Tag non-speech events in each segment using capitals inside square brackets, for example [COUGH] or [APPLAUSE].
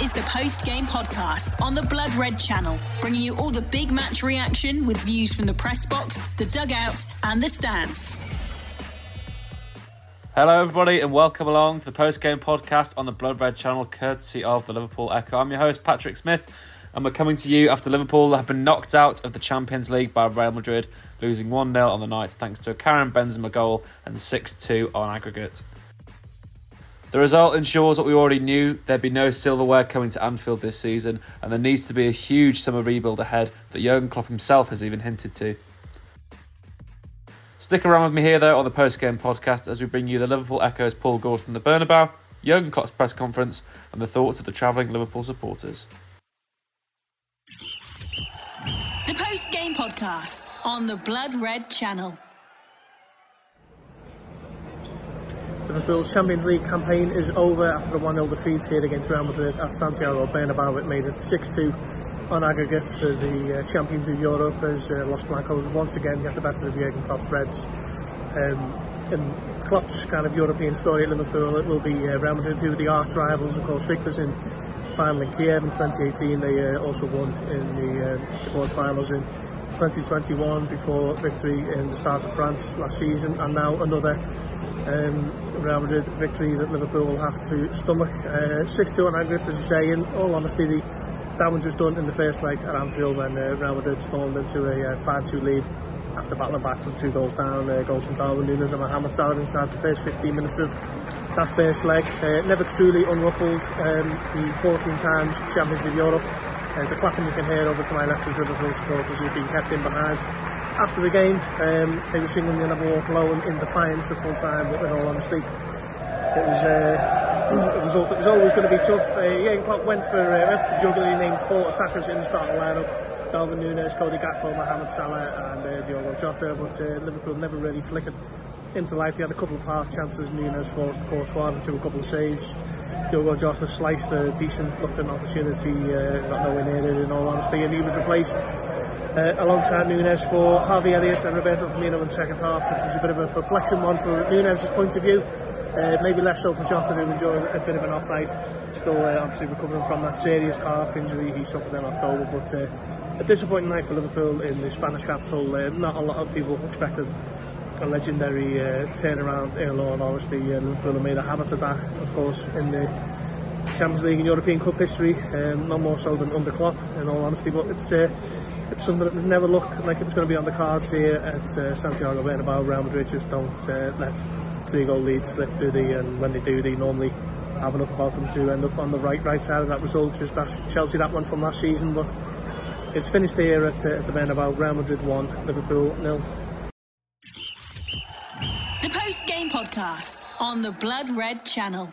Is the post game podcast on the Blood Red channel, bringing you all the big match reaction with views from the press box, the dugout, and the stands. Hello, everybody, and welcome along to the post game podcast on the Blood Red channel, courtesy of the Liverpool Echo. I'm your host, Patrick Smith, and we're coming to you after Liverpool have been knocked out of the Champions League by Real Madrid, losing 1 0 on the night thanks to a Karim Benzema goal and 6 2 on aggregate. The result ensures what we already knew there'd be no silverware coming to Anfield this season, and there needs to be a huge summer rebuild ahead that Jurgen Klopp himself has even hinted to. Stick around with me here, though, on the post game podcast as we bring you the Liverpool Echo's Paul Gorst from the Bernabeu, Jurgen Klopp's press conference, and the thoughts of the travelling Liverpool supporters. The post game podcast on the Blood Red channel. Liverpool's Champions League campaign is over after the 1 0 defeat here against Real Madrid at Santiago Bernabeu. It made it 6 2 on aggregate for the uh, champions of Europe as uh, Los Blancos once again get the better of Jurgen Klopp's Reds. Um, in Klopp's kind of European story at Liverpool, it will be uh, Real Madrid, who are the arch rivals, of course, in final in Kiev in 2018. They uh, also won in the, uh, the quarterfinals in 2021 before victory in the Stade de France last season, and now another um, Real Madrid victory that Liverpool will have to stomach. Uh, 6-2 on aggregate, as you say. In all honesty, the damage was done in the first leg at Anfield when uh, Real Madrid stormed into a uh, 5-2 lead after battling back from two goals down. Uh, goals from Darwin Núñez and Mohamed Salah inside the first 15 minutes of that first leg. Uh, never truly unruffled um, the 14 times champions of Europe. Uh, the clapping you can hear over to my left is Liverpool supporters who've been kept in behind after the game, um, they were singing "You'll Never Walk Alone" in defiance of full time. In all honesty, it was uh, [CLEARS THROAT] a result that was always going to be tough. Uh, Jurgen Klopp went for uh, went the. He named four attackers in the starting lineup: Darwin Núñez, Cody Gakpo, Mohamed Salah, and uh, Diogo Jota. But uh, Liverpool never really flickered into life. They had a couple of half chances. Núñez forced Courtois into a couple of saves. Diogo Jota sliced a decent looking opportunity, uh, not nowhere near it in all honesty, and he was replaced uh, alongside Nunes for Harvey Elliott and Roberto Firmino in the second half, which was a bit of a perplexing one from Nunes' point of view. Uh, maybe less so for Jota, who enjoyed a bit of an off night. Still uh, obviously recovering from that serious calf injury he suffered in October, but uh, a disappointing night for Liverpool in the Spanish capital. Uh, not a lot of people expected a legendary uh, turnaround in all honesty. Uh, Liverpool have made a habit of that, of course, in the Champions League and European Cup history, um, no more so than under Klopp, in all honesty, but it's uh, it's something that was never looked like it was going to be on the cards here at uh, Santiago Bernabeu. Real Madrid just don't uh, let three goal leads slip, do they? And when they do, they normally have enough about them to end up on the right right side of that result. Just Chelsea that one from last season, but it's finished here at, uh, at the Bernabeu. Real Madrid one, Liverpool nil. The post game podcast on the Blood Red channel.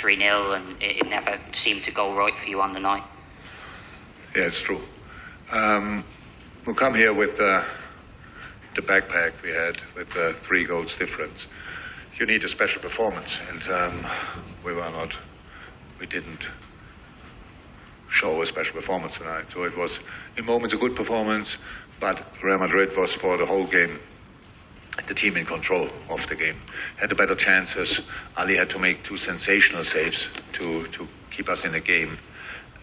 3 0 and it, it never seemed to go right for you on the night. Yeah, it's true. Um, we come here with uh, the backpack we had with uh, three goals difference. You need a special performance, and um, we were not, we didn't show a special performance tonight. So it was, in moments, a good performance, but Real Madrid was for the whole game the team in control of the game. Had the better chances. Ali had to make two sensational saves to, to keep us in the game.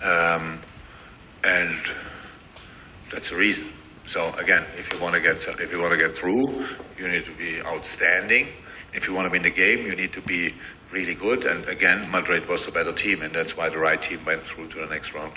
Um, and that's the reason. So again, if you want to get if you want to get through, you need to be outstanding if you want to win the game, you need to be really good. And again, Madrid was the better team, and that's why the right team went through to the next round.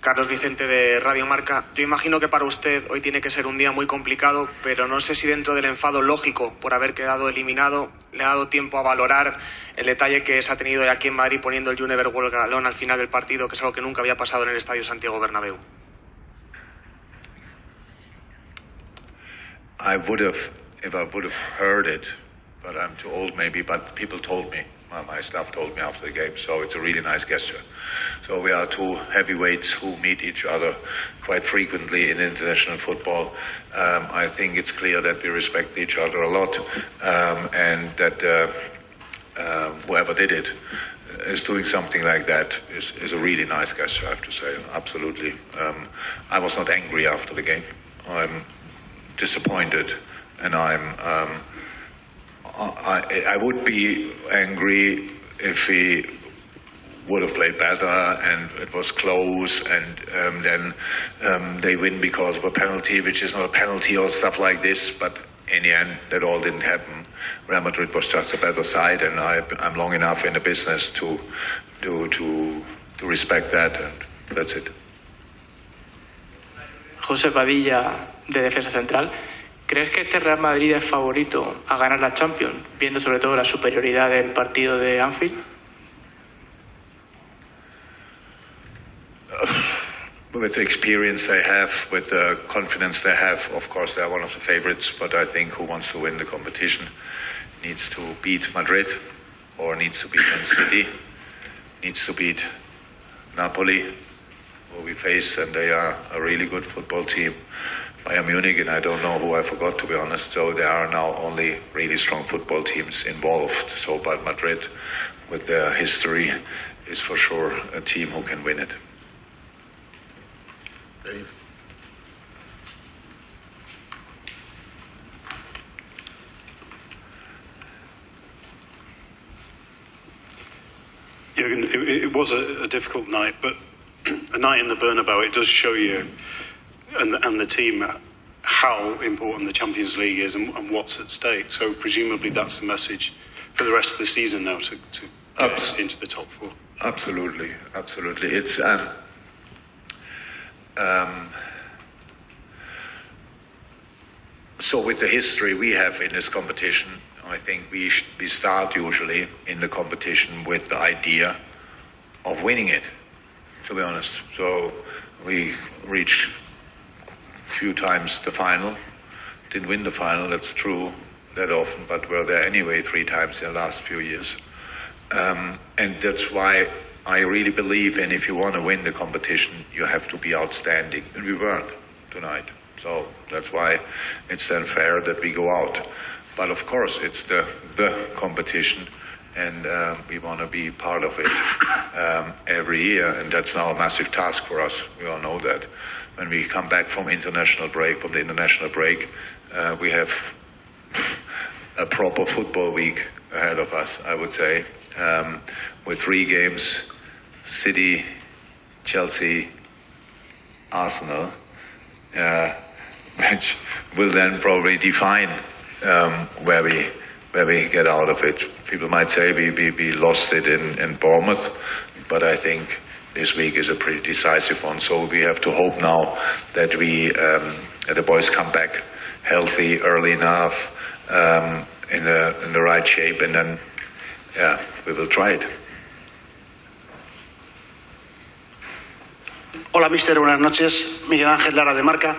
Carlos Vicente de Radio Marca. Yo imagino que para usted hoy tiene que ser un día muy complicado, pero no sé si dentro del enfado lógico por haber quedado eliminado le ha dado tiempo a valorar el detalle que se ha tenido aquí en Madrid poniendo el Univer Galón al final del partido, que es algo que nunca había pasado en el Estadio Santiago Bernabéu. I would have, if I would have heard it, but I'm too old maybe, but people told me. Well, my staff told me after the game, so it's a really nice gesture. So we are two heavyweights who meet each other quite frequently in international football. Um, I think it's clear that we respect each other a lot, um, and that uh, uh, whoever did it is doing something like that is, is a really nice gesture, I have to say. Absolutely. Um, I was not angry after the game. I'm disappointed, and I'm. Um, I, I would be angry if he would have played better and it was close and um, then um, they win because of a penalty, which is not a penalty or stuff like this. But in the end, that all didn't happen. Real Madrid was just a better side, and I, I'm long enough in the business to to to to respect that, and that's it. José Padilla, de Defensa Central. ¿Crees que este Real Madrid es favorito a ganar la Champions, viendo sobre todo la superioridad del partido de Anfield? [SIGHS] with the experience they have, with the confidence they have, of course they are one of the favorites. But I think who wants to win the competition needs to beat Madrid, or needs to beat City, needs to beat Napoli, who we face, and they are a really good football team. Bayern Munich, and I don't know who I forgot to be honest. So there are now only really strong football teams involved. So, but Madrid, with their history, is for sure a team who can win it. Dave. Jürgen, it, it was a, a difficult night, but [CLEARS THROAT] a night in the Bernabeu, it does show you and, and the team how important the Champions League is and, and, what's at stake. So presumably that's the message for the rest of the season now to, to get Abs- into the top four. Absolutely, absolutely. It's um, um, so with the history we have in this competition, I think we sh- we start usually in the competition with the idea of winning it. To be honest, so we reach few times the final. Didn't win the final, that's true, that often, but were there anyway three times in the last few years. Um, and that's why I really believe and if you want to win the competition, you have to be outstanding. And we weren't tonight. So that's why it's then fair that we go out. But of course, it's the, the competition, and uh, we want to be part of it um, every year. And that's now a massive task for us. We all know that when we come back from international break, from the international break, uh, we have a proper football week ahead of us, I would say, um, with three games: City, Chelsea, Arsenal, uh, [LAUGHS] which will then probably define um, where we where we get out of it. People might say we, we, we lost it in, in Bournemouth, but I think this week is a pretty decisive one. So we have to hope now that we um, the boys come back healthy early enough, um, in the in the right shape, and then yeah, we will try it. Hola, mister. Buenas noches. Miguel Ángel Lara de Marca.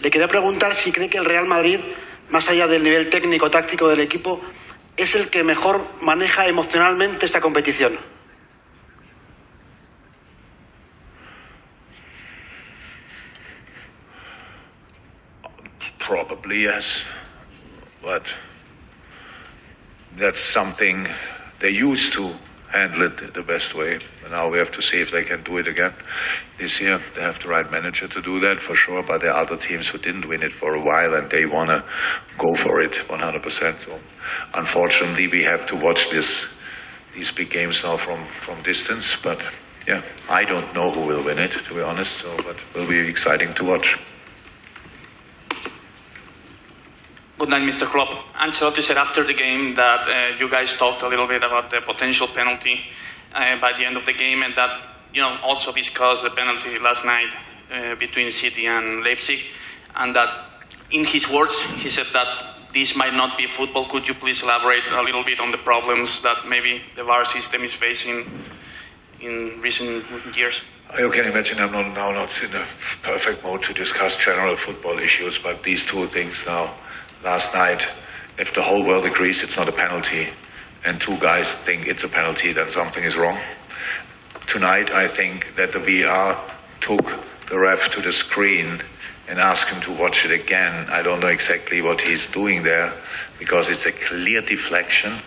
Le quería preguntar si cree que el Real Madrid, más allá del nivel técnico-táctico del equipo, es el que mejor maneja emocionalmente esta competición. Probably yes, but that's something they're used to handle it the best way. And now we have to see if they can do it again this year. They have the right manager to do that for sure, but there are other teams who didn't win it for a while and they want to go for it 100%. So unfortunately, we have to watch this these big games now from, from distance, but yeah, I don't know who will win it, to be honest, so, but it will be exciting to watch. Good night, Mr. Klopp. Ancelotti said after the game that uh, you guys talked a little bit about the potential penalty uh, by the end of the game, and that you know also discussed the penalty last night uh, between City and Leipzig, and that in his words he said that this might not be football. Could you please elaborate a little bit on the problems that maybe the VAR system is facing in recent years? You can imagine I'm not, now not in a perfect mode to discuss general football issues, but these two things now, last night, if the whole world agrees it's not a penalty, and two guys think it's a penalty, then something is wrong. Tonight, I think that the VR took the ref to the screen and asked him to watch it again. I don't know exactly what he's doing there because it's a clear deflection.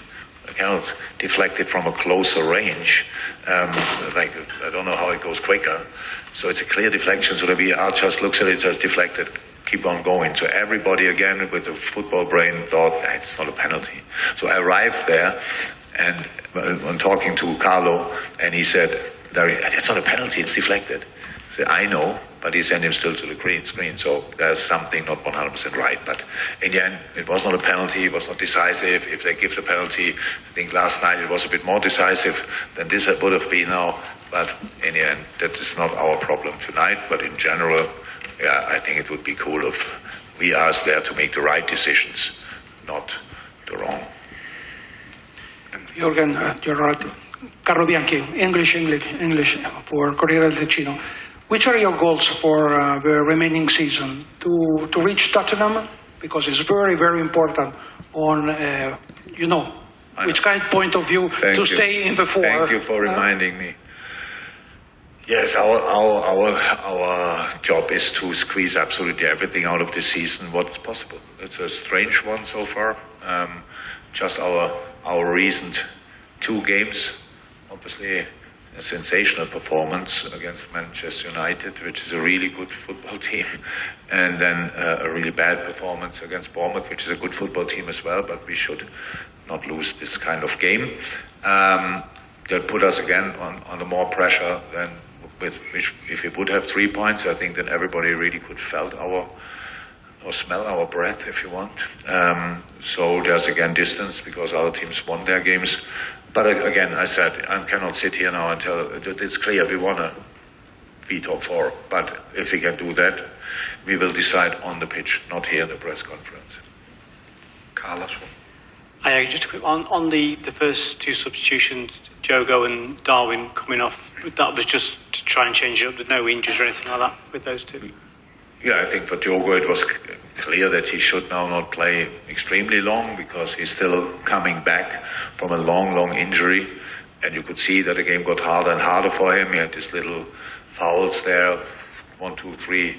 I cannot deflect it from a closer range. Um, like I don't know how it goes quicker. So it's a clear deflection. So the VR just looks at it, just deflected, keep on going. So everybody again with a football brain thought "Ah, it's not a penalty. So I arrived there, and when talking to Carlo, and he said, that's not a penalty. It's deflected." I said, I know, but he sent him still to the green screen. So there's something not 100% right. But in the end, it was not a penalty. It was not decisive. If they give the penalty, I think last night it was a bit more decisive than this would have been now. But in the end, that is not our problem tonight. But in general, yeah, I think it would be cool if we are there to make the right decisions, not the wrong. Jürgen, uh, you're right. Carlo Bianchi, English, English, English for Corriere del Ticino. Which are your goals for uh, the remaining season? To, to reach Tottenham? Because it's very, very important on, uh, you know, which kind of point of view Thank to you. stay in the four. Thank you for Uh, reminding me. Yes, our, our, our, our job is to squeeze absolutely everything out of this season what's possible. It's a strange one so far. Um, just our, our recent two games, obviously a sensational performance against Manchester United, which is a really good football [LAUGHS] team, and then uh, a really bad performance against Bournemouth, which is a good football team as well, but we should not lose this kind of game. Um, that put us again on, under more pressure than with which if we would have three points, I think then everybody really could felt our or smell our breath if you want. Um, so there's again distance because other teams won their games. But again, I said I cannot sit here now and tell it's clear we want to be top four. But if we can do that, we will decide on the pitch, not here in the press conference. Carlos. Hi, just on on the, the first two substitutions, Diogo and Darwin coming off. That was just to try and change it up. There's no injuries or anything like that with those two. Yeah, I think for Diogo it was clear that he should now not play extremely long because he's still coming back from a long, long injury. And you could see that the game got harder and harder for him. He had these little fouls there, one, two, three.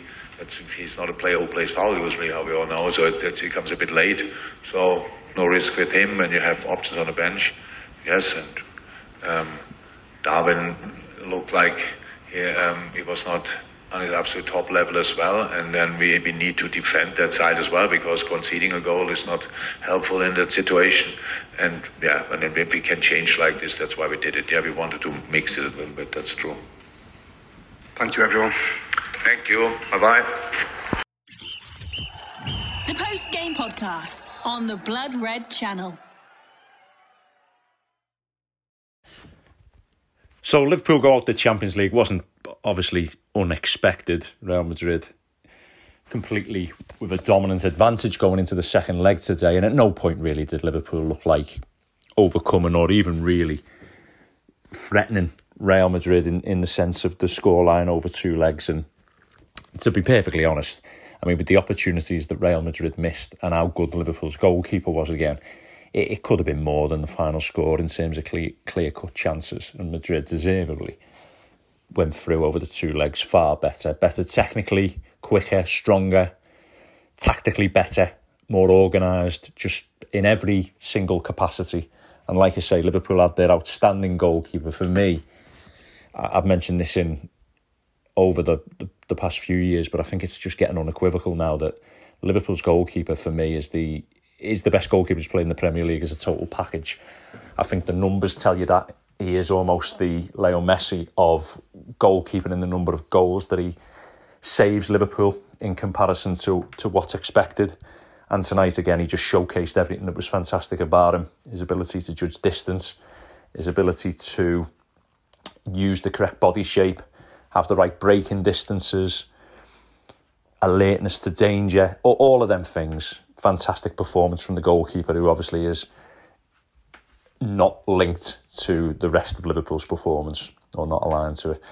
He's not a player who plays foul usually, how we all know, so it, it becomes a bit late. So no risk with him, and you have options on the bench. Yes, and um, Darwin looked like he, um, he was not on his absolute top level as well. And then we, we need to defend that side as well because conceding a goal is not helpful in that situation. And yeah, and then we can change like this, that's why we did it. Yeah, we wanted to mix it a little bit. That's true. Thank you, everyone. Thank you. Bye bye. The post game podcast on the Blood Red channel. So Liverpool go out the Champions League wasn't obviously unexpected. Real Madrid completely with a dominant advantage going into the second leg today, and at no point really did Liverpool look like overcoming or even really threatening Real Madrid in, in the sense of the scoreline over two legs. And to be perfectly honest, I mean, with the opportunities that Real Madrid missed and how good Liverpool's goalkeeper was again, it, it could have been more than the final score in terms of clear, clear cut chances. And Madrid deservedly went through over the two legs far better, better technically, quicker, stronger, tactically better, more organised, just in every single capacity. And like I say, Liverpool had their outstanding goalkeeper. For me, I've mentioned this in over the, the, the past few years, but I think it's just getting unequivocal now that Liverpool's goalkeeper for me is the is the best goalkeeper who's played in the Premier League as a total package. I think the numbers tell you that he is almost the Leo Messi of goalkeeping in the number of goals that he saves Liverpool in comparison to, to what's expected. And tonight, again, he just showcased everything that was fantastic about him his ability to judge distance, his ability to use the correct body shape, have the right braking distances, alertness to danger, or all of them things. Fantastic performance from the goalkeeper, who obviously is not linked to the rest of Liverpool's performance or not aligned to it.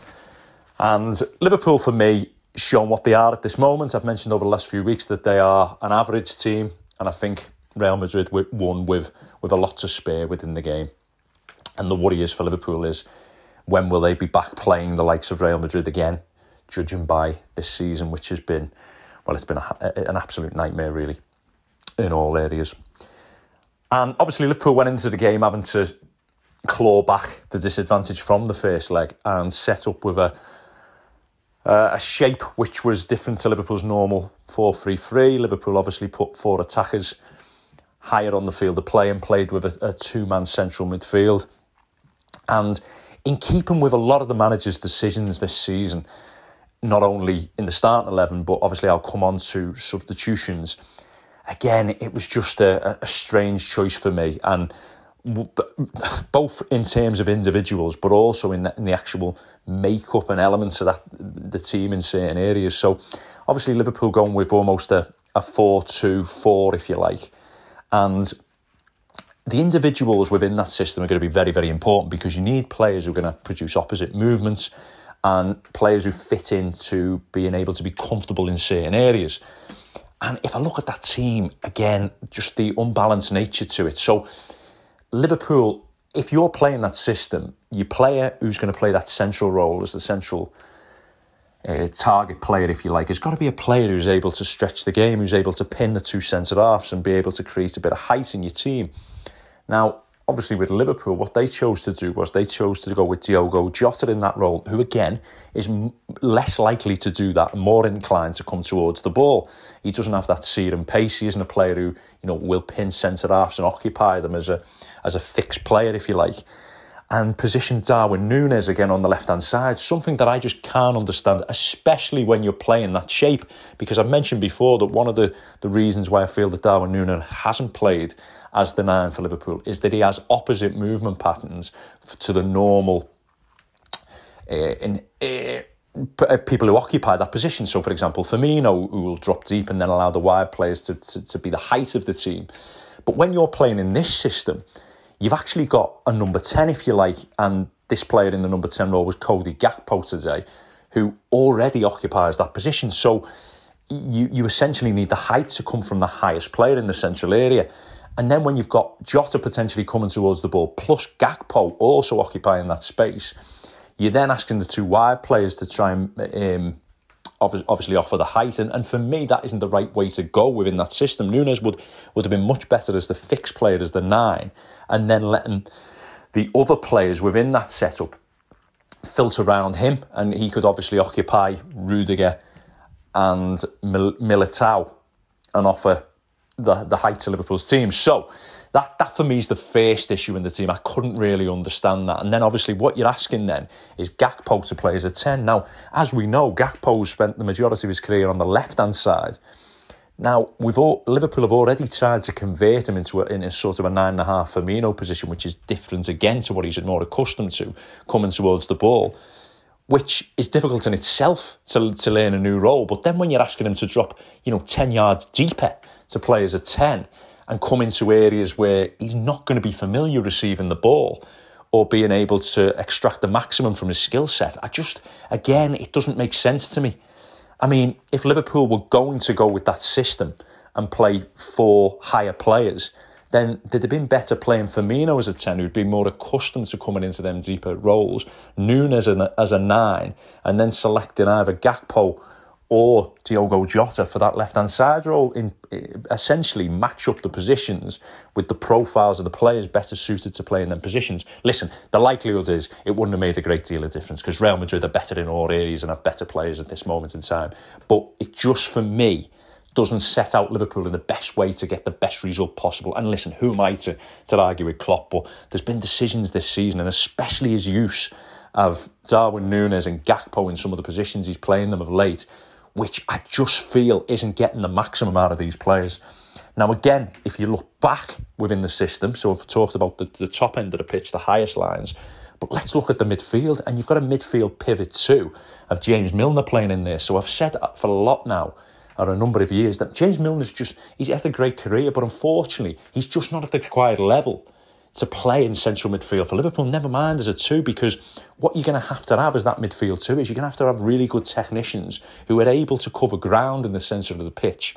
And Liverpool, for me, shown what they are at this moment. I've mentioned over the last few weeks that they are an average team, and I think Real Madrid won with with a lot to spare within the game. And the worry is for Liverpool is when will they be back playing the likes of Real Madrid again? Judging by this season, which has been well, it's been a, an absolute nightmare really in all areas. And obviously, Liverpool went into the game having to claw back the disadvantage from the first leg and set up with a uh, a shape which was different to Liverpool's normal 4 3 3. Liverpool obviously put four attackers higher on the field of play and played with a, a two man central midfield. And in keeping with a lot of the manager's decisions this season, not only in the starting 11, but obviously I'll come on to substitutions. Again, it was just a, a strange choice for me. And [LAUGHS] both in terms of individuals, but also in the, in the actual makeup and elements of that the team in certain areas. So obviously Liverpool going with almost a, a 4-2-4, if you like. And the individuals within that system are going to be very, very important because you need players who are going to produce opposite movements and players who fit into being able to be comfortable in certain areas. And if I look at that team, again, just the unbalanced nature to it. So Liverpool, if you're playing that system, your player who's going to play that central role as the central uh, target player, if you like, has got to be a player who's able to stretch the game, who's able to pin the two centre halves and be able to create a bit of height in your team. Now, obviously, with Liverpool, what they chose to do was they chose to go with Diogo Jota in that role, who again is m- less likely to do that, more inclined to come towards the ball. He doesn't have that sear and pace. He isn't a player who you know will pin centre halves and occupy them as a as a fixed player, if you like, and position Darwin Nunez again on the left hand side. Something that I just can't understand, especially when you're playing that shape. Because I've mentioned before that one of the, the reasons why I feel that Darwin Nunez hasn't played as the nine for Liverpool is that he has opposite movement patterns to the normal. Uh, in, uh, people who occupy that position. So, for example, Firmino, who will drop deep and then allow the wide players to, to, to be the height of the team. But when you're playing in this system, you've actually got a number 10, if you like, and this player in the number 10 role was Cody Gakpo today, who already occupies that position. So you, you essentially need the height to come from the highest player in the central area. And then when you've got Jota potentially coming towards the ball, plus Gakpo also occupying that space, you're then asking the two wide players to try and um, obviously offer the height. And, and for me, that isn't the right way to go within that system. Nunez would, would have been much better as the fixed player, as the nine, and then letting the other players within that setup filter around him. And he could obviously occupy Rudiger and Mil- Militao and offer the, the height to Liverpool's team. So that that for me is the first issue in the team. I couldn't really understand that. And then obviously what you're asking then is Gakpo to play as a 10. Now, as we know, Gakpo spent the majority of his career on the left-hand side. Now, we've all, Liverpool have already tried to convert him into a, in a sort of a nine and a half Firmino position, which is different again to what he's more accustomed to, coming towards the ball, which is difficult in itself to, to learn a new role. But then when you're asking him to drop, you know, 10 yards deeper to play as a 10, and come into areas where he's not going to be familiar receiving the ball or being able to extract the maximum from his skill set. I just, again, it doesn't make sense to me. I mean, if Liverpool were going to go with that system and play four higher players, then they'd have been better playing Firmino as a 10, who'd be more accustomed to coming into them deeper roles, Nunez as a, as a 9, and then selecting either Gakpo or Diogo Jota for that left hand side role, in eh, essentially match up the positions with the profiles of the players better suited to play in them positions. Listen, the likelihood is it wouldn't have made a great deal of difference because Real Madrid are better in all areas and have better players at this moment in time. But it just for me doesn't set out Liverpool in the best way to get the best result possible. And listen, who am I to, to argue with Klopp? But there's been decisions this season, and especially his use of Darwin Núñez and Gakpo in some of the positions he's playing them of late, which I just feel isn't getting the maximum out of these players. Now, again, if you look back within the system, so I've talked about the, the top end of the pitch, the highest lines, but let's look at the midfield, and you've got a midfield pivot too of James Milner playing in there. So I've said for a lot now or a number of years that James Milner's just he's had a great career, but unfortunately he's just not at the required level to play in central midfield for Liverpool. Never mind as a two, because what you're going to have to have as that midfield two is you're going to have to have really good technicians who are able to cover ground in the centre of the pitch.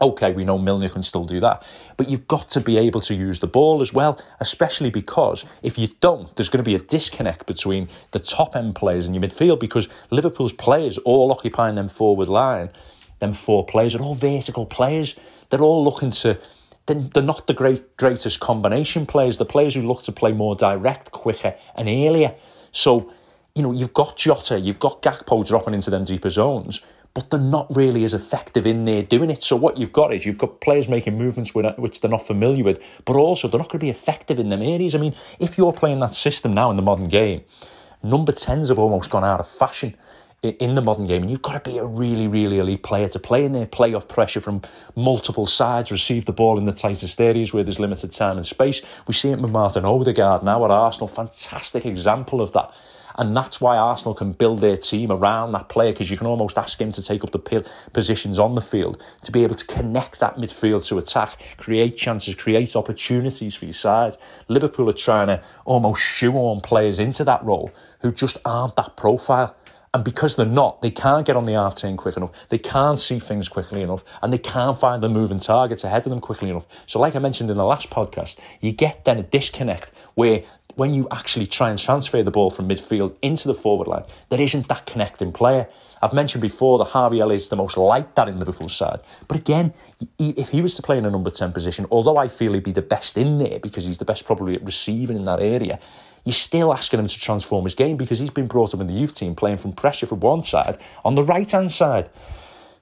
Okay, we know Milner can still do that, but you've got to be able to use the ball as well, especially because if you don't, there's going to be a disconnect between the top end players and your midfield because Liverpool's players all occupying them forward line them four players are all vertical players. They're all looking to. They're not the great greatest combination players. The players who look to play more direct, quicker, and earlier. So, you know, you've got Jota, you've got Gakpo dropping into them deeper zones, but they're not really as effective in there doing it. So what you've got is you've got players making movements which they're not familiar with, but also they're not going to be effective in them areas. I mean, if you're playing that system now in the modern game, number 10s have almost gone out of fashion in the modern game, and you've got to be a really, really elite player to play in there, play off pressure from multiple sides, receive the ball in the tightest areas where there's limited time and space. We see it with Martin Odegaard now at Arsenal, fantastic example of that. And that's why Arsenal can build their team around that player because you can almost ask him to take up the positions on the field to be able to connect that midfield to attack, create chances, create opportunities for your side. Liverpool are trying to almost shoehorn players into that role who just aren't that profile. And because they're not, they can't get on the half turn quick enough. They can't see things quickly enough, and they can't find the moving targets ahead of them quickly enough. So, like I mentioned in the last podcast, you get then a disconnect where when you actually try and transfer the ball from midfield into the forward line, there isn't that connecting player. I've mentioned before that Harvey Elliott is the most like that in Liverpool's side. But again, if he was to play in a number 10 position, although I feel he'd be the best in there because he's the best probably at receiving in that area, you're still asking him to transform his game because he's been brought up in the youth team playing from pressure from one side on the right hand side.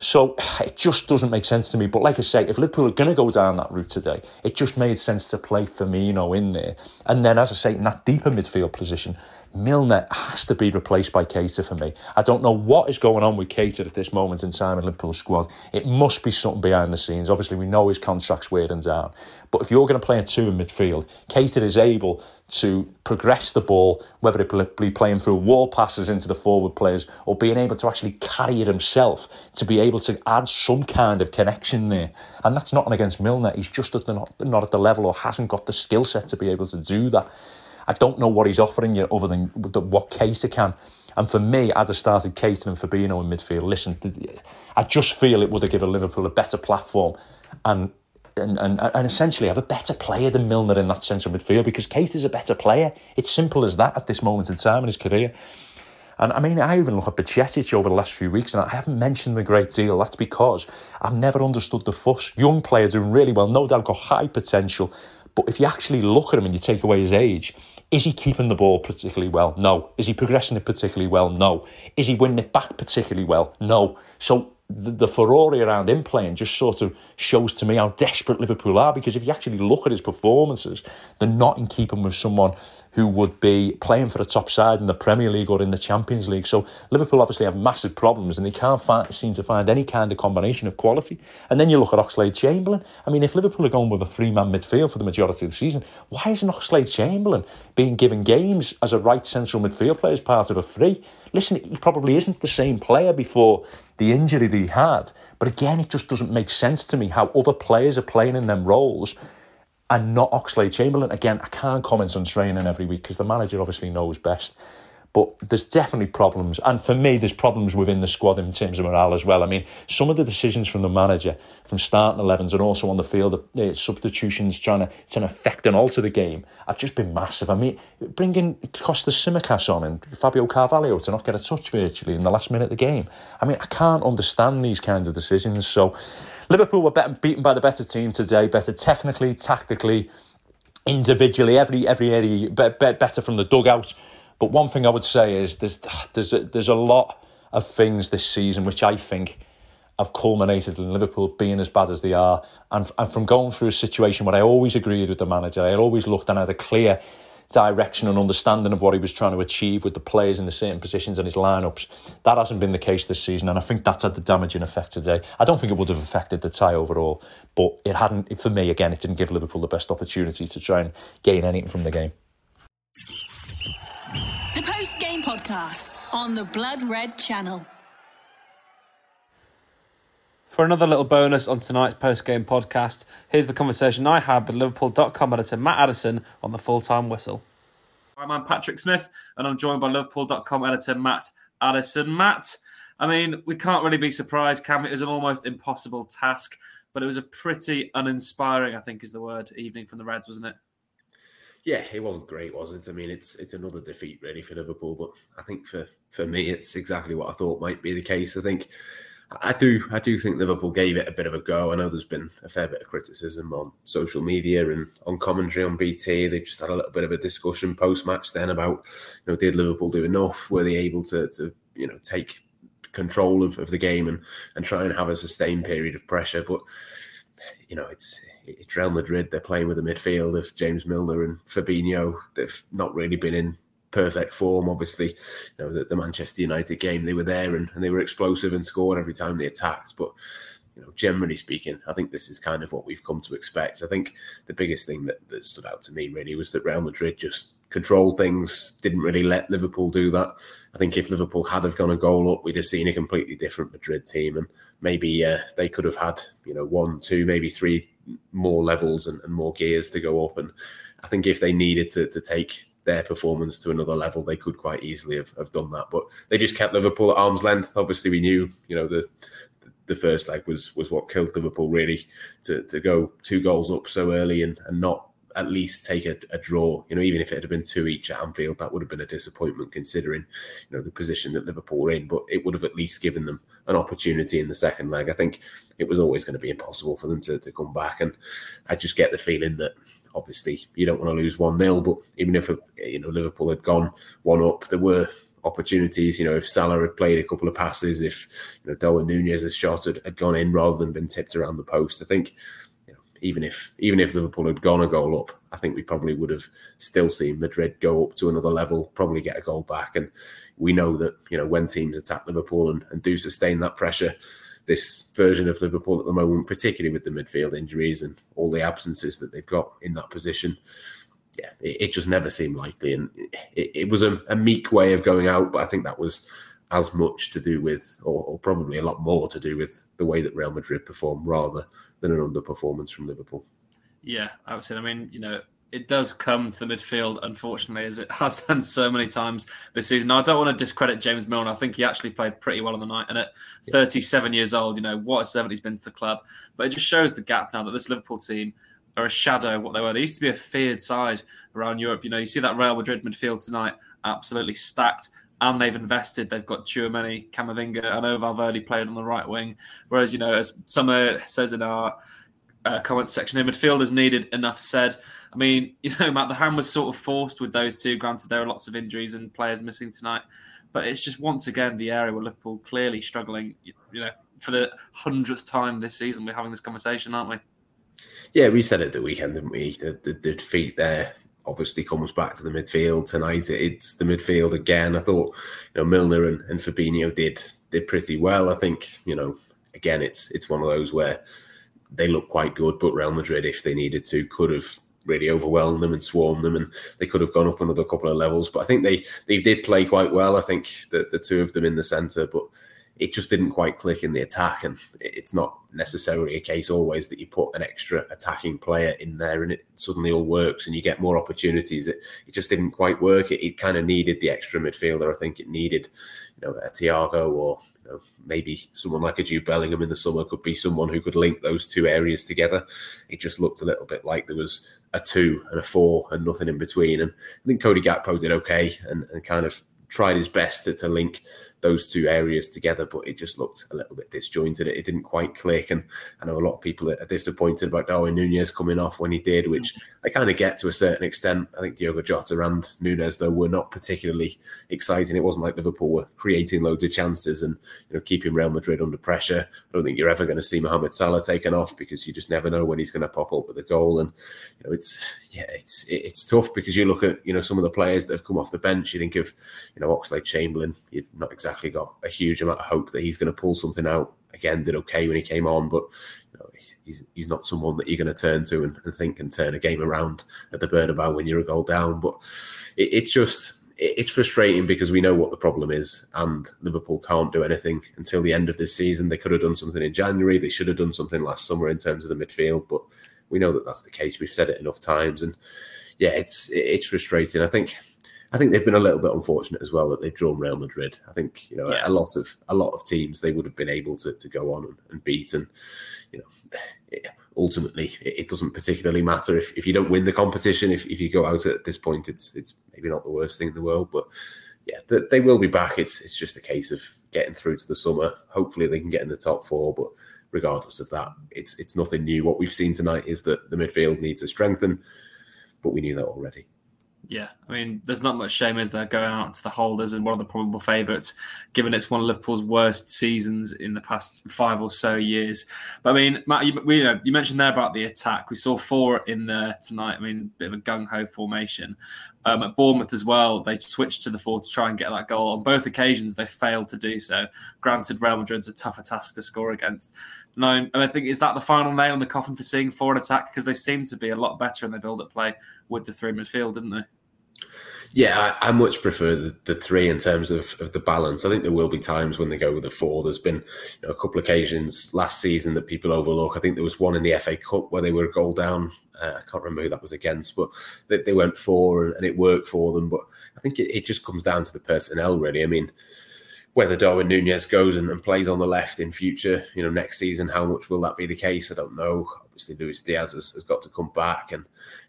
So [SIGHS] it just doesn't make sense to me. But like I say, if Liverpool are going to go down that route today, it just made sense to play Firmino in there. And then, as I say, in that deeper midfield position, Milner has to be replaced by Keita for me. I don't know what is going on with Keita at this moment in time in Liverpool's squad. It must be something behind the scenes. Obviously, we know his contract's wearing down. But if you're going to play a two in midfield, Keita is able to progress the ball, whether it be playing through wall passes into the forward players or being able to actually carry it himself to be able to add some kind of connection there. And that's not against Milner. He's just at the, not, not at the level or hasn't got the skill set to be able to do that. I don't know what he's offering you other than what Keita can. And for me, I'd have started Keita and Fabinho in midfield. Listen, I just feel it would have given Liverpool a better platform and and, and, and essentially have a better player than Milner in that central midfield because Keita is a better player. It's simple as that at this moment in time in his career. And I mean, I even look at Bajcetic over the last few weeks, and I haven't mentioned him a great deal. That's because I've never understood the fuss. Young player doing really well, no doubt got high potential. But if you actually look at him and you take away his age, is he keeping the ball particularly well? No. Is he progressing it particularly well? No. Is he winning it back particularly well? No. So the, the furore around him playing just sort of shows to me how desperate Liverpool are because if you actually look at his performances, they're not in keeping with someone who would be playing for a top side in the Premier League or in the Champions League. So Liverpool obviously have massive problems and they can't find, seem to find any kind of combination of quality. And then you look at Oxlade Chamberlain. I mean, if Liverpool are going with a three man midfield for the majority of the season, why isn't Oxlade Chamberlain being given games as a right central midfield player as part of a three? Listen, he probably isn't the same player before the injury that he had. But again, it just doesn't make sense to me how other players are playing in them roles and not Oxlade Chamberlain. Again, I can't comment on training every week because the manager obviously knows best. But there's definitely problems. And for me, there's problems within the squad in terms of morale as well. I mean, some of the decisions from the manager, from starting 11s and also on the field, uh, substitutions trying to, to affect and alter the game, have just been massive. I mean, bringing Costa Tsimikas on and Fabio Carvalho to not get a touch virtually in the last minute of the game. I mean, I can't understand these kinds of decisions. So Liverpool were beaten by the better team today, better technically, tactically, individually, every every area better from the dugout. But one thing I would say is there's there's a, there's a lot of things this season which I think have culminated in Liverpool being as bad as they are, and, and from going through a situation where I always agreed with the manager, I always looked and had a clear direction and understanding of what he was trying to achieve with the players in the certain positions and his lineups. That hasn't been the case this season, and I think that's had the damaging effect today. I don't think it would have affected the tie overall, but it hadn't. For me, again, it didn't give Liverpool the best opportunity to try and gain anything from the game. The post game podcast on the Blood Red Channel. For another little bonus on tonight's post game podcast, here's the conversation I had with Liverpool.com editor Matt Addison on the full time whistle. I'm Patrick Smith, and I'm joined by Liverpool.com editor Matt Addison. Matt, I mean, we can't really be surprised, Cam. It was an almost impossible task, but it was a pretty uninspiring, I think is the word, evening from the Reds, wasn't it? Yeah, it wasn't great, was it? I mean, it's it's another defeat really for Liverpool, but I think for for me, it's exactly what I thought might be the case. I think I do, I do think Liverpool gave it a bit of a go. I know there's been a fair bit of criticism on social media and on commentary on BT. They've just had a little bit of a discussion post match then about, you know, did Liverpool do enough? Were they able to, to you know, take control of, of the game and and try and have a sustained period of pressure? But you know, it's it's Real Madrid. They're playing with a midfield of James Milner and Fabinho. They've not really been in perfect form. Obviously, you know the, the Manchester United game, they were there and, and they were explosive and scored every time they attacked. But you know, generally speaking, I think this is kind of what we've come to expect. I think the biggest thing that, that stood out to me really was that Real Madrid just controlled things, didn't really let Liverpool do that. I think if Liverpool had have gone a goal up, we'd have seen a completely different Madrid team, and maybe uh, they could have had you know one, two, maybe three more levels and, and more gears to go up. And I think if they needed to, to take their performance to another level, they could quite easily have, have done that. But they just kept Liverpool at arm's length. Obviously, we knew, you know, the the first leg was was what killed Liverpool really to, to go two goals up so early and, and not at least take a, a, draw. You know, even if it had been two each at Anfield, that would have been a disappointment considering, you know, the position that Liverpool were in. But it would have at least given them an opportunity in the second leg. I think it was always going to be impossible for them to, to come back. And I just get the feeling that obviously you don't want to lose one 0 but even if you know Liverpool had gone one up, there were opportunities. You know, if Salah had played a couple of passes, if you know Darwin Nunez's shot had, had gone in rather than been tipped around the post, I think even if even if Liverpool had gone a goal up, I think we probably would have still seen Madrid go up to another level, probably get a goal back. And we know that you know when teams attack Liverpool and, and do sustain that pressure, this version of Liverpool at the moment, particularly with the midfield injuries and all the absences that they've got in that position, yeah, it, it just never seemed likely. And it, it was a, a, meek way of going out, but I think that was as much to do with, or, or probably a lot more to do with the way that Real Madrid performed rather than an underperformance from Liverpool. Yeah, I would say. I mean, you know, it does come to the midfield, unfortunately, as it [LAUGHS] has done so many times this season. Now, I don't want to discredit James Milner. I think he actually played pretty well on the night. And at 37 years old, you know, what a servant he's been to the club. But it just shows the gap now that this Liverpool team are a shadow of what they were. They used to be a feared side around Europe. You know, you see that Real Madrid midfield tonight, absolutely stacked. And they've invested. They've got Tchouameni, Camavinga. I know Valverde played on the right wing. Whereas, you know, as Summer says in our uh, comment section here, midfielders needed, enough said. I mean, [LAUGHS] you know, Matt, the hand was sort of forced with those two. Granted, there are lots of injuries and players missing tonight. But it's just once again the area where Liverpool clearly struggling, you know, for the hundredth time this season. We're having this conversation, aren't we? Yeah, we said it the weekend, didn't we? The, the, the defeat there obviously comes back to the midfield tonight. It's the midfield again. I thought, you know, Milner and, and Fabinho did did pretty well. I think, you know, again, it's it's one of those where they look quite good, but Real Madrid, if they needed to, could have really overwhelmed them and swarmed them, and they could have gone up another couple of levels. But I think they they did play quite well. I think the the two of them in the centre, but it just didn't quite click in the attack. And it's not necessarily a case always that you put an extra attacking player in there and it suddenly all works and you get more opportunities. It, it just didn't quite work. It, it kind of needed the extra midfielder. I think it needed, you know, a Thiago or you know, maybe someone like a Jude Bellingham in the summer could be someone who could link those two areas together. It just looked a little bit like there was a two and a four and nothing in between. And I think Cody Gakpo did okay and, and kind of tried his best to, to link those two areas together, but it just looked a little bit disjointed. It, didn't quite click. And I know a lot of people are disappointed about oh, Darwin Nunez coming off when he did, which I kind of get to a certain extent. I think Diogo Jota and Nunez, though, were not particularly exciting. It wasn't like Liverpool were creating loads of chances and you know keeping Real Madrid under pressure. I don't think you're ever going to see Mohamed Salah taken off because you just never know when he's going to pop up with a goal. And you know, it's yeah, it's it's tough because you look at you know some of the players that have come off the bench. You think of you know Oxlade Chamberlain. You've not exactly exactly got a huge amount of hope that he's going to pull something out. Again, did okay when he came on, but you know, he's he's not someone that you're going to turn to and, and, think can turn a game around at the Bernabeu when you're a goal down. But it, it's just it's frustrating because we know what the problem is, and Liverpool can't do anything until the end of this season. They could have done something in January. They should have done something last summer in terms of the midfield, but we know that that's the case. We've said it enough times, and yeah, it's it's frustrating. I think I think they've been a little bit unfortunate as well that they've drawn Real Madrid. I think you know yeah. a lot of a lot of teams they would have been able to, to go on and, and beat, and you know it, ultimately it, it, doesn't particularly matter if, if you don't win the competition. If, if you go out at this point, it's it's maybe not the worst thing in the world, but yeah, they, they will be back. It's it's just a case of getting through to the summer. Hopefully they can get in the top four, but regardless of that, it's it's nothing new. What we've seen tonight is that the midfield needs to strengthen, but we knew that already. Yeah, I mean, there's not much shame, is there, going out to the holders and one of the probable favourites, given it's one of Liverpool's worst seasons in the past five or so years. But I mean, Matt, you, you, know, you mentioned there about the attack. We saw four in there tonight. I mean, bit of a gung ho formation. Um, at Bournemouth as well, they switched to the four to try and get that goal. On both occasions, they failed to do so. Granted, Real Madrid's a tougher task to score against. No, and I think is that the final nail in the coffin for seeing four forward attack because they seem to be a lot better in their build-up play with the three midfield, didn't they? Yeah, I, I much prefer the, the, three in terms of, of the balance. I think there will be times when they go with the four. There's been you know, a couple of occasions last season that people overlook. I think there was one in the FA Cup where they were a goal down. Uh, I can't remember who that was against, but they, they went four and, and, it worked for them. But I think it, it just comes down to the personnel, really. I mean, whether Darwin Núñez goes and, and, plays on the left in future, you know, next season, how much will that be the case? I don't know. Obviously, Luis Diaz has, has got to come back, and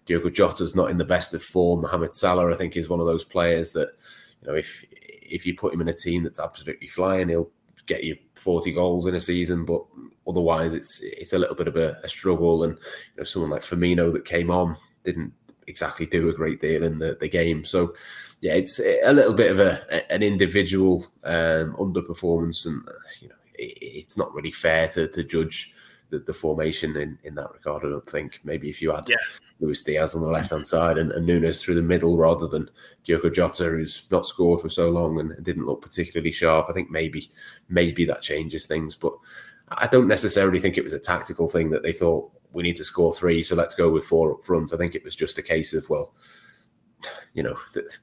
Diogo Jota's not in the best of form. Mohamed Salah, I think, is one of those players that, you know, if if you put him in a team that's absolutely flying, he'll get you 40 goals in a season, but otherwise it's it's a little bit of a, a struggle. And you know, someone like Firmino that came on didn't exactly do a great deal in the, the game. So yeah, it's a little bit of a an individual um, underperformance, and you know it, it's not really fair to, to judge the, the, formation in, in that regard. I don't think maybe if you had yeah. Luis Diaz on the left hand side and, and Núñez through the middle rather than Diogo Jota, who's not scored for so long and didn't look particularly sharp. I think maybe maybe that changes things, but I don't necessarily think it was a tactical thing that they thought we need to score three, so let's go with four up front. I think it was just a case of well, you know that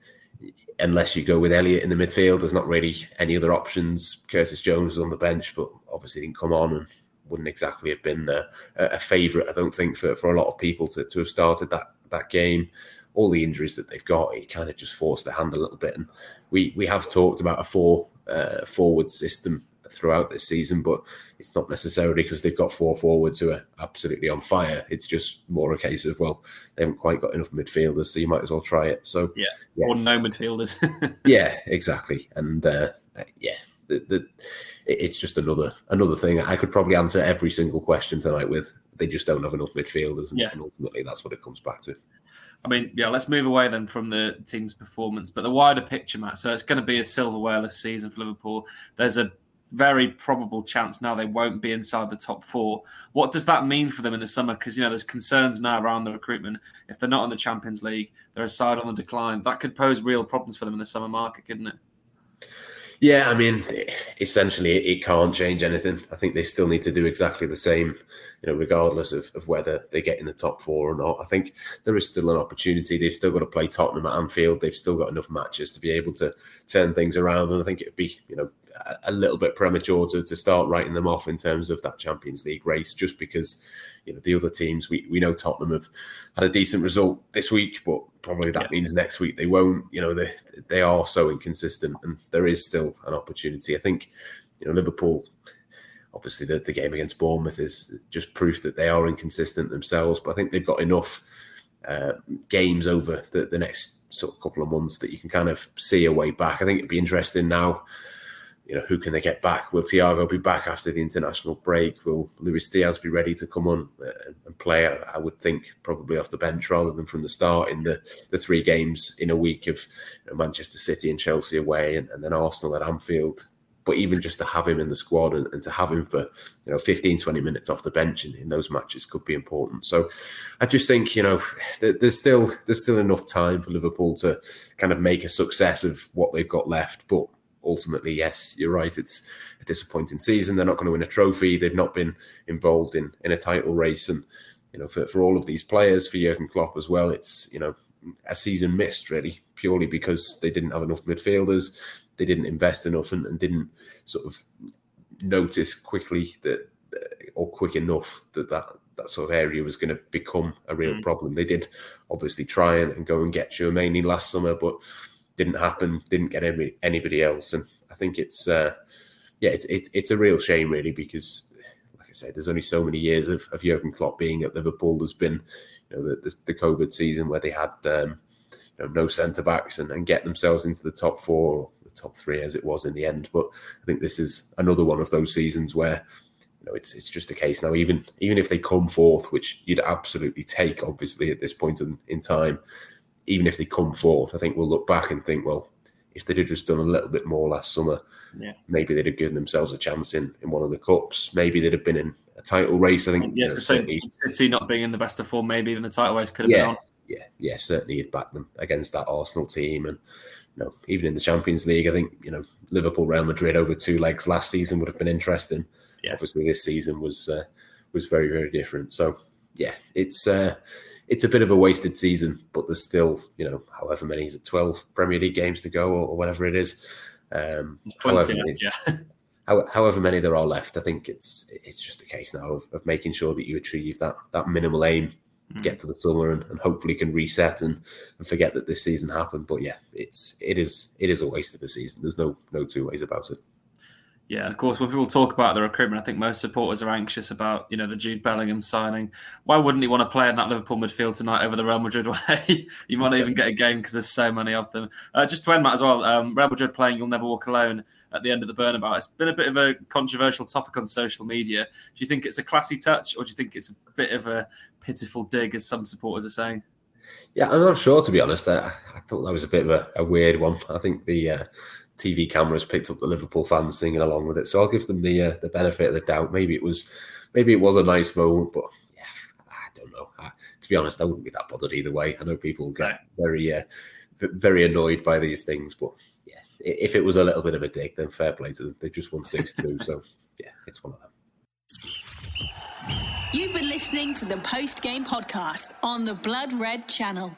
unless you go with Elliott in the midfield, there's not really any other options. Curtis Jones was on the bench, but obviously didn't come on and wouldn't exactly have been a, a favourite, I don't think, for, for a lot of people to, to have started that that game. All the injuries that they've got, it kind of just forced the hand a little bit. And we we have talked about a four uh, forward system throughout this season, but it's not necessarily because they've got four forwards who are absolutely on fire. It's just more a case of well, they haven't quite got enough midfielders, so you might as well try it. So yeah, yeah. or no midfielders. [LAUGHS] yeah, exactly, and uh, yeah, the, the, it's just another another thing. I could probably answer every single question tonight with they just don't have enough midfielders, and, yeah. and ultimately that's what it comes back to. I mean, yeah, let's move away then from the team's performance, but the wider picture, Matt. So it's going to be a silverwareless season for Liverpool. There's a very probable chance now they won't be inside the top four. What does that mean for them in the summer? Because you know there's concerns now around the recruitment. If they're not in the Champions League, they're a side on the decline. That could pose real problems for them in the summer market, couldn't it? Yeah, I mean, essentially, it can't change anything. I think they still need to do exactly the same, you know, regardless of, of whether they get in the top four or not. I think there is still an opportunity. They've still got to play Tottenham at Anfield. They've still got enough matches to be able to turn things around. And I think it'd be, you know, a little bit premature to, to start writing them off in terms of that Champions League race, just because you know the other teams we, we know Tottenham have had a decent result this week, but probably that yeah. means next week they won't. You know they they are so inconsistent, and there is still an opportunity. I think you know Liverpool. Obviously, the, the game against Bournemouth is just proof that they are inconsistent themselves. But I think they've got enough uh, games over the, the next sort of couple of months that you can kind of see a way back. I think it'd be interesting now. You know, who can they get back? Will Thiago be back after the international break? Will Luis Diaz be ready to come on uh, and play? I would think probably off the bench rather than from the start in the, the three games in a week of you know, Manchester City and Chelsea away and, and then Arsenal at Anfield but even just to have him in the squad and, and, to have him for you know 15 20 minutes off the bench in, in, those matches could be important so i just think you know there's still there's still enough time for liverpool to kind of make a success of what they've got left but ultimately yes you're right it's a disappointing season they're not going to win a trophy they've not been involved in in a title race and you know for, for all of these players for Jurgen Klopp as well it's you know a season missed really purely because they didn't have enough midfielders they didn't invest enough and, and didn't sort of notice quickly that or quick enough that that that sort of area was going to become a real mm. problem. They did obviously try and, and, go and get Tchouameni last summer, but didn't happen. Didn't get any, anybody else, and I think it's uh, yeah, it's, it's it's a real shame really because, like I said, there's only so many years of, of Jurgen Klopp being at Liverpool. There's been you know the, the, the COVID season where they had um, you know, no centre backs and, and get themselves into the top four or the top three as it was in the end. But I think this is another one of those seasons where you know it's it's just a case now. Even even if they come fourth, which you'd absolutely take, obviously at this point in, in time, even if they come fourth, I think we'll look back and think, well, if they'd have just done a little bit more last summer, yeah. maybe they'd have given themselves a chance in, in one of the cups. Maybe they'd have been in a title race. I think. Yeah, you know, so City not being in the best of form, maybe even the title race could have yeah, been on. Yeah, yeah, certainly you'd back them against that Arsenal team, and you know, even in the Champions League, I think you know Liverpool, Real Madrid over two legs last season would have been interesting. Yeah. Obviously, this season was uh, was very very different. So yeah, it's uh, it's a bit of a wasted season, but there's still you know however many is it twelve Premier League games to go or, or whatever it is. Um, however, many, yeah. [LAUGHS] however many there are left, I think it's it's just a case now of, of making sure that you achieve that that minimal aim mm. get to the summer and, and, hopefully can reset and, and forget that this season happened. But yeah, it's it is it is a waste of a season. There's no no two ways about it. Yeah, of course. When people talk about the recruitment, I think most supporters are anxious about you know the Jude Bellingham signing. Why wouldn't he want to play in that Liverpool midfield tonight over the Real Madrid [LAUGHS] way? you might not even get a game because there's so many of them. Uh, just to end, Matt, as well. Um, Real Madrid playing "You'll Never Walk Alone" at the end of the Bernabeu. It's been a bit of a controversial topic on social media. Do you think it's a classy touch, or do you think it's a bit of a pitiful dig, as some supporters are saying? Yeah, I'm not sure to be honest. I, I thought that was a bit of a, a weird one. I think the uh, TV cameras picked up the Liverpool fans singing along with it, so I'll give them the uh, the benefit of the doubt. Maybe it was maybe it was a nice moment, but yeah, I don't know. I, to be honest, I wouldn't be that bothered either way. I know people get very uh, very annoyed by these things, but yeah, if it was a little bit of a dig, then fair play to them. They just won six two, so yeah, it's one of them. You've been listening to the post game podcast on the Blood Red channel.